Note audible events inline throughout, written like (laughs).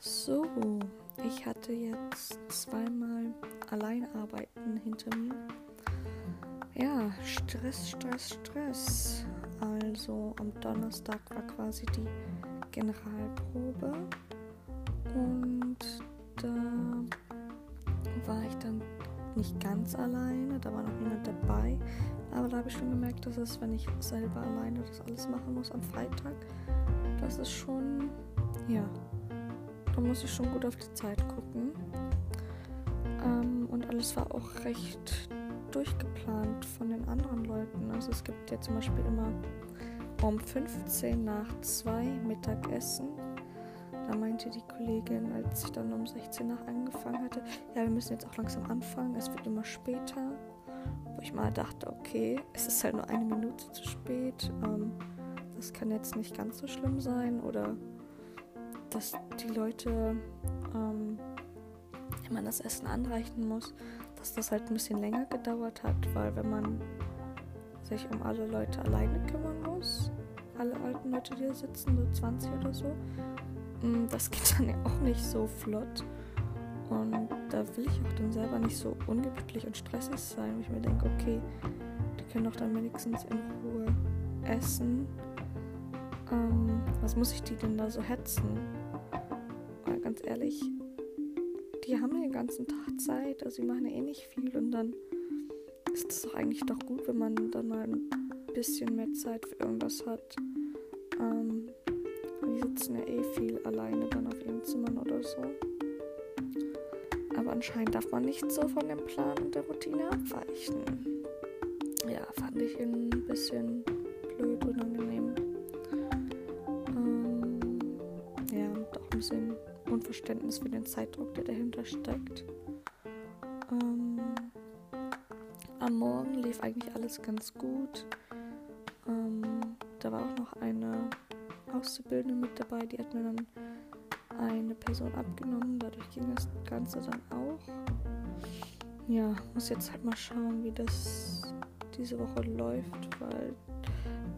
So, ich hatte jetzt zweimal Alleinarbeiten hinter mir. Ja, Stress, Stress, Stress. Also am Donnerstag war quasi die Generalprobe und da war ich dann nicht ganz alleine, da war noch jemand dabei, aber da habe ich schon gemerkt, dass es, wenn ich selber alleine das alles machen muss am Freitag, das ist schon, ja, da muss ich schon gut auf die Zeit gucken. Ähm, und alles war auch recht durchgeplant von den anderen Leuten. Also es gibt ja zum Beispiel immer um 15 nach 2 Mittagessen. Da meinte die Kollegin, als ich dann um 16 nach angefangen hatte, ja, wir müssen jetzt auch langsam anfangen, es wird immer später. Wo ich mal dachte, okay, es ist halt nur eine Minute zu spät. Ähm, das kann jetzt nicht ganz so schlimm sein. Oder dass die Leute, ähm, wenn man das Essen anreichen muss, dass das halt ein bisschen länger gedauert hat, weil wenn man sich um alle Leute alleine kümmern muss, alle alten Leute, die da sitzen, so 20 oder so, mm, das geht (laughs) dann ja auch nicht so flott. Und da will ich auch dann selber nicht so ungemütlich und stressig sein, wo ich mir denke, okay, die können doch dann wenigstens in Ruhe essen. Ähm, was muss ich die denn da so hetzen? Ganz ehrlich, die haben den ganzen Tag Zeit, also die machen ja eh nicht viel und dann ist es doch eigentlich doch gut, wenn man dann mal ein bisschen mehr Zeit für irgendwas hat. Ähm, die sitzen ja eh viel alleine dann auf ihren Zimmern oder so. Aber anscheinend darf man nicht so von dem Plan und der Routine abweichen. Ja, fand ich ein bisschen blöd, unangenehm. Ähm, ja, auch ein bisschen Unverständnis für den Zeitdruck, der dahinter steckt. Ähm, am Morgen lief eigentlich alles ganz gut. Ähm, da war auch noch eine Auszubildende mit dabei, die hat mir dann eine Person abgenommen. Dadurch ging das Ganze dann auch. Ja, muss jetzt halt mal schauen, wie das diese Woche läuft, weil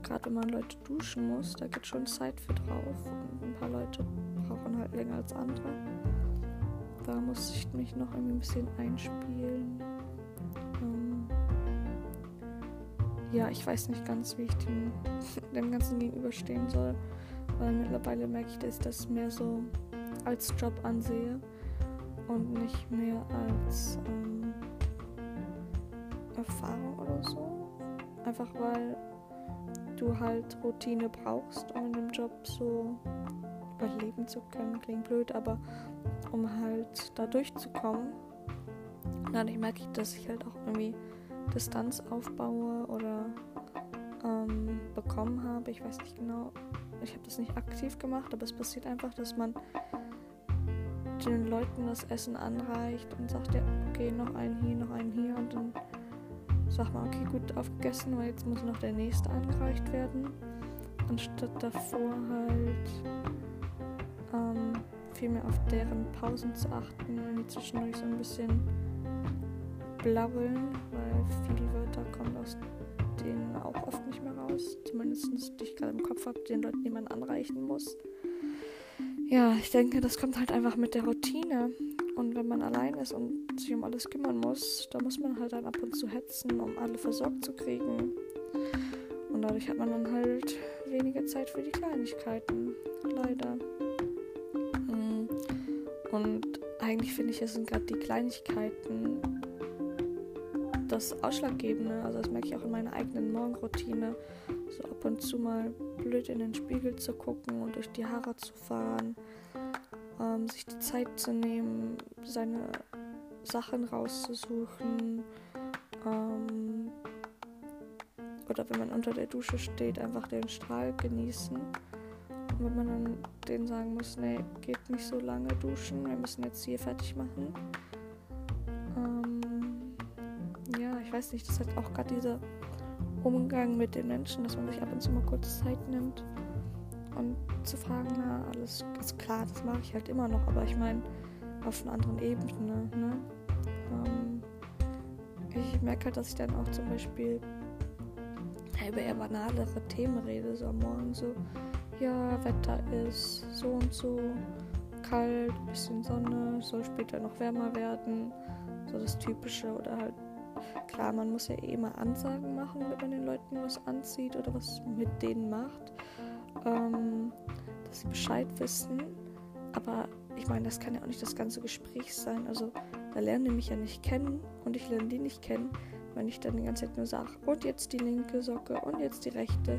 gerade wenn man Leute duschen muss, da geht schon Zeit für drauf. Und ein paar Leute halt länger als andere. Da muss ich mich noch ein bisschen einspielen. Ähm ja, ich weiß nicht ganz, wie ich dem, (laughs) dem Ganzen gegenüberstehen soll. Weil mittlerweile merke ich, dass ich das mehr so als Job ansehe und nicht mehr als ähm, Erfahrung oder so. Einfach weil du halt Routine brauchst, um in dem Job so überleben zu können. Klingt blöd, aber um halt da durchzukommen. Dadurch merke ich, dass ich halt auch irgendwie Distanz aufbaue oder ähm, bekommen habe. Ich weiß nicht genau, ich habe das nicht aktiv gemacht, aber es passiert einfach, dass man den Leuten das Essen anreicht und sagt ja, okay, noch einen hier, noch einen hier und dann sagt man, okay, gut aufgegessen, weil jetzt muss noch der nächste angereicht werden. Anstatt davor halt ähm, viel auf deren Pausen zu achten, die zwischendurch so ein bisschen blabbeln, weil viele Wörter kommen aus denen auch oft nicht mehr raus. Zumindest die ich gerade im Kopf habe, den Leuten, die man anreichen muss. Ja, ich denke, das kommt halt einfach mit der Routine. Und wenn man allein ist und sich um alles kümmern muss, da muss man halt dann ab und zu hetzen, um alle versorgt zu kriegen. Und dadurch hat man dann halt weniger Zeit für die Kleinigkeiten. Leider. Und eigentlich finde ich, es sind gerade die Kleinigkeiten das Ausschlaggebende. Also das merke ich auch in meiner eigenen Morgenroutine. So ab und zu mal blöd in den Spiegel zu gucken und durch die Haare zu fahren. Ähm, sich die Zeit zu nehmen, seine Sachen rauszusuchen. Ähm, oder wenn man unter der Dusche steht, einfach den Strahl genießen. Wenn man dann denen sagen muss, nee, geht nicht so lange duschen, wir müssen jetzt hier fertig machen. Ähm, ja, ich weiß nicht, das hat auch gerade dieser Umgang mit den Menschen, dass man sich ab und zu mal kurz Zeit nimmt und zu fragen, na, alles ist klar, das mache ich halt immer noch, aber ich meine, auf einer anderen Ebene, ne? Ähm, ich merke halt, dass ich dann auch zum Beispiel über eher banalere Themen rede, so am Morgen so, ja, Wetter ist so und so kalt, bisschen Sonne, soll später noch wärmer werden. So das Typische oder halt, klar, man muss ja eh immer Ansagen machen, wenn man den Leuten was anzieht oder was mit denen macht, ähm, dass sie Bescheid wissen. Aber ich meine, das kann ja auch nicht das ganze Gespräch sein. Also da lernen die mich ja nicht kennen und ich lerne die nicht kennen, wenn ich dann die ganze Zeit nur sage, und jetzt die linke Socke und jetzt die rechte.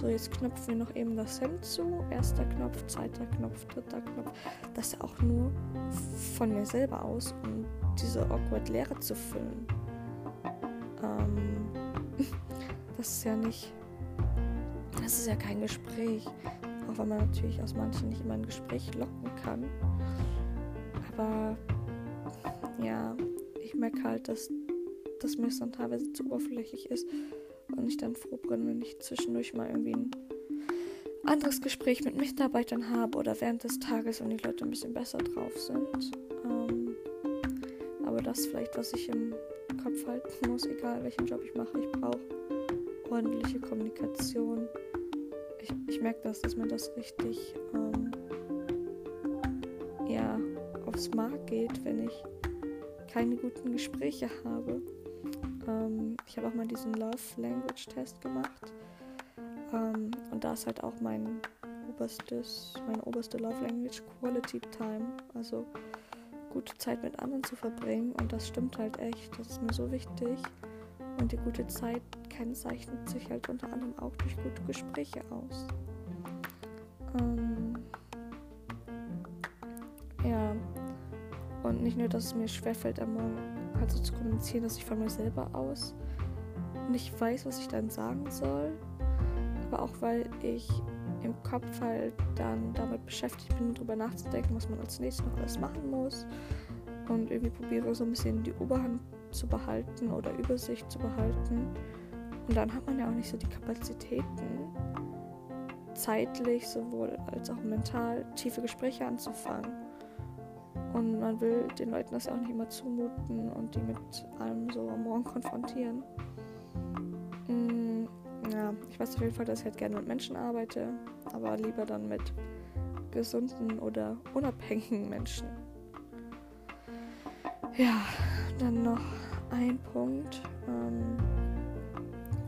So, jetzt knöpfen wir noch eben das Hemd zu. Erster Knopf, zweiter Knopf, dritter Knopf. Das ist auch nur von mir selber aus, um diese awkward Leere zu füllen. Ähm, (laughs) das ist ja nicht, das ist ja kein Gespräch. Auch wenn man natürlich aus manchen nicht immer ein Gespräch locken kann. Aber ja, ich merke halt, dass das mir dann teilweise zu oberflächlich ist und ich dann froh bin, wenn ich zwischendurch mal irgendwie ein anderes Gespräch mit Mitarbeitern habe oder während des Tages, wenn die Leute ein bisschen besser drauf sind. Ähm, aber das vielleicht, was ich im Kopf halten muss, egal welchen Job ich mache. Ich brauche ordentliche Kommunikation. Ich, ich merke das, dass mir das richtig ähm, ja, aufs Mark geht, wenn ich keine guten Gespräche habe. Ähm, ich habe auch mal diesen Love Language Test gemacht. Ähm, und da ist halt auch mein oberstes, meine oberste Love Language Quality Time. Also gute Zeit mit anderen zu verbringen. Und das stimmt halt echt. Das ist mir so wichtig. Und die gute Zeit kennzeichnet sich halt unter anderem auch durch gute Gespräche aus. Ähm, ja. Und nicht nur, dass es mir schwerfällt, am Morgen halt so zu kommunizieren, dass ich von mir selber aus nicht weiß, was ich dann sagen soll. Aber auch weil ich im Kopf halt dann damit beschäftigt bin, darüber nachzudenken, was man als nächstes noch alles machen muss. Und irgendwie probiere so ein bisschen die Oberhand zu behalten oder Übersicht zu behalten. Und dann hat man ja auch nicht so die Kapazitäten, zeitlich sowohl als auch mental tiefe Gespräche anzufangen. Und man will den Leuten das auch nicht immer zumuten und die mit allem so am Morgen konfrontieren. Mm, ja, ich weiß auf jeden Fall, dass ich halt gerne mit Menschen arbeite, aber lieber dann mit gesunden oder unabhängigen Menschen. Ja, dann noch ein Punkt, ähm,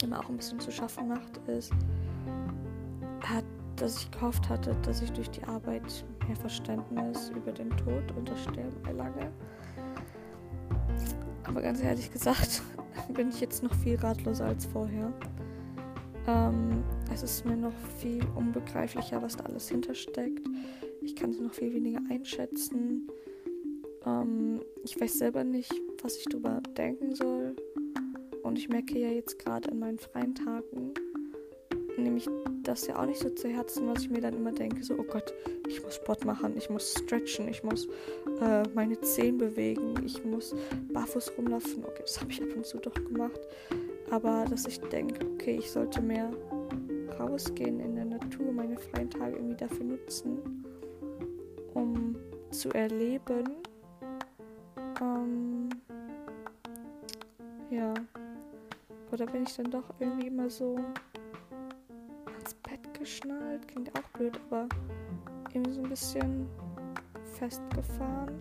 der mir auch ein bisschen zu schaffen macht, ist, dass ich gehofft hatte, dass ich durch die Arbeit mehr Verständnis über den Tod und das Sterben erlange. Aber ganz ehrlich gesagt, (laughs) bin ich jetzt noch viel ratloser als vorher. Ähm, es ist mir noch viel unbegreiflicher, was da alles hintersteckt. Ich kann es noch viel weniger einschätzen. Ähm, ich weiß selber nicht, was ich darüber denken soll. Und ich merke ja jetzt gerade an meinen freien Tagen, nehme ich das ja auch nicht so zu Herzen, was ich mir dann immer denke, so, oh Gott, ich muss Sport machen, ich muss stretchen, ich muss äh, meine Zehen bewegen, ich muss barfuß rumlaufen. Okay, das habe ich ab und zu doch gemacht. Aber dass ich denke, okay, ich sollte mehr rausgehen in der Natur, meine freien Tage irgendwie dafür nutzen, um zu erleben. Ähm, ja. Oder bin ich dann doch irgendwie immer so blöd, aber irgendwie so ein bisschen festgefahren.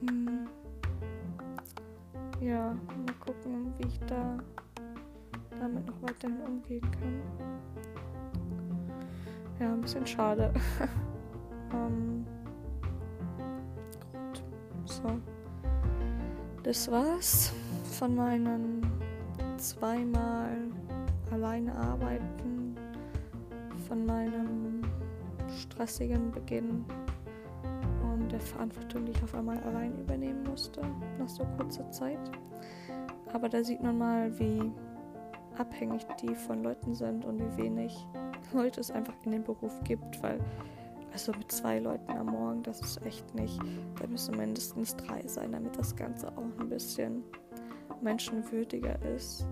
Hm. Ja, mal gucken, wie ich da damit noch weiterhin umgehen kann. Ja, ein bisschen schade. (laughs) ähm, gut, so. Das war's von meinen zweimal alleine arbeiten von meinem stressigen Beginn und der Verantwortung, die ich auf einmal allein übernehmen musste, nach so kurzer Zeit. Aber da sieht man mal, wie abhängig die von Leuten sind und wie wenig (laughs) Leute es einfach in den Beruf gibt, weil also mit zwei Leuten am Morgen, das ist echt nicht. Da müssen mindestens drei sein, damit das Ganze auch ein bisschen menschenwürdiger ist.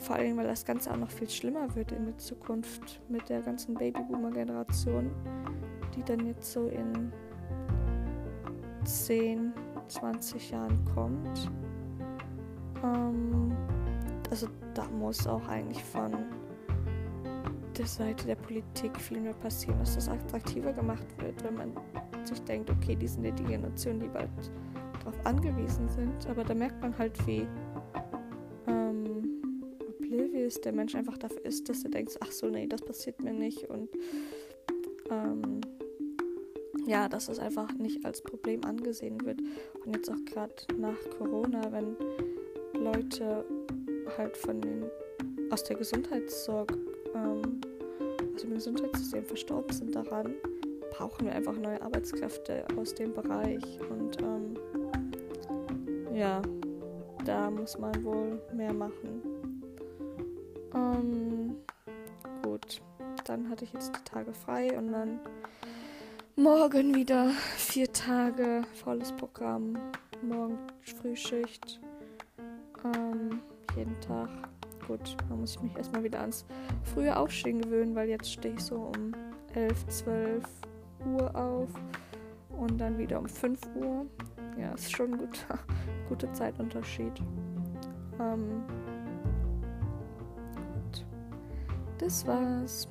Vor allem, weil das Ganze auch noch viel schlimmer wird in der Zukunft mit der ganzen Babyboomer-Generation, die dann jetzt so in 10, 20 Jahren kommt. Ähm, also da muss auch eigentlich von der Seite der Politik viel mehr passieren, dass das attraktiver gemacht wird, wenn man sich denkt, okay, die sind ja die Generation, die bald darauf angewiesen sind. Aber da merkt man halt, wie oblivious der Mensch einfach dafür ist, dass er denkt, ach so, nee, das passiert mir nicht. Und ähm, ja, dass es einfach nicht als Problem angesehen wird. Und jetzt auch gerade nach Corona, wenn Leute halt von den aus der Gesundheitssorge, ähm, aus dem Gesundheitssystem verstorben sind daran, brauchen wir einfach neue Arbeitskräfte aus dem Bereich. Und ähm, ja, da muss man wohl mehr machen. Ähm, gut, dann hatte ich jetzt die Tage frei und dann morgen wieder vier Tage volles Programm. Morgen Frühschicht. Ähm, jeden Tag. Gut, da muss ich mich erstmal wieder ans frühe Aufstehen gewöhnen, weil jetzt stehe ich so um 11, 12 Uhr auf und dann wieder um 5 Uhr. Ja, ist schon ein guter, (laughs) guter Zeitunterschied. Ähm, Das war's.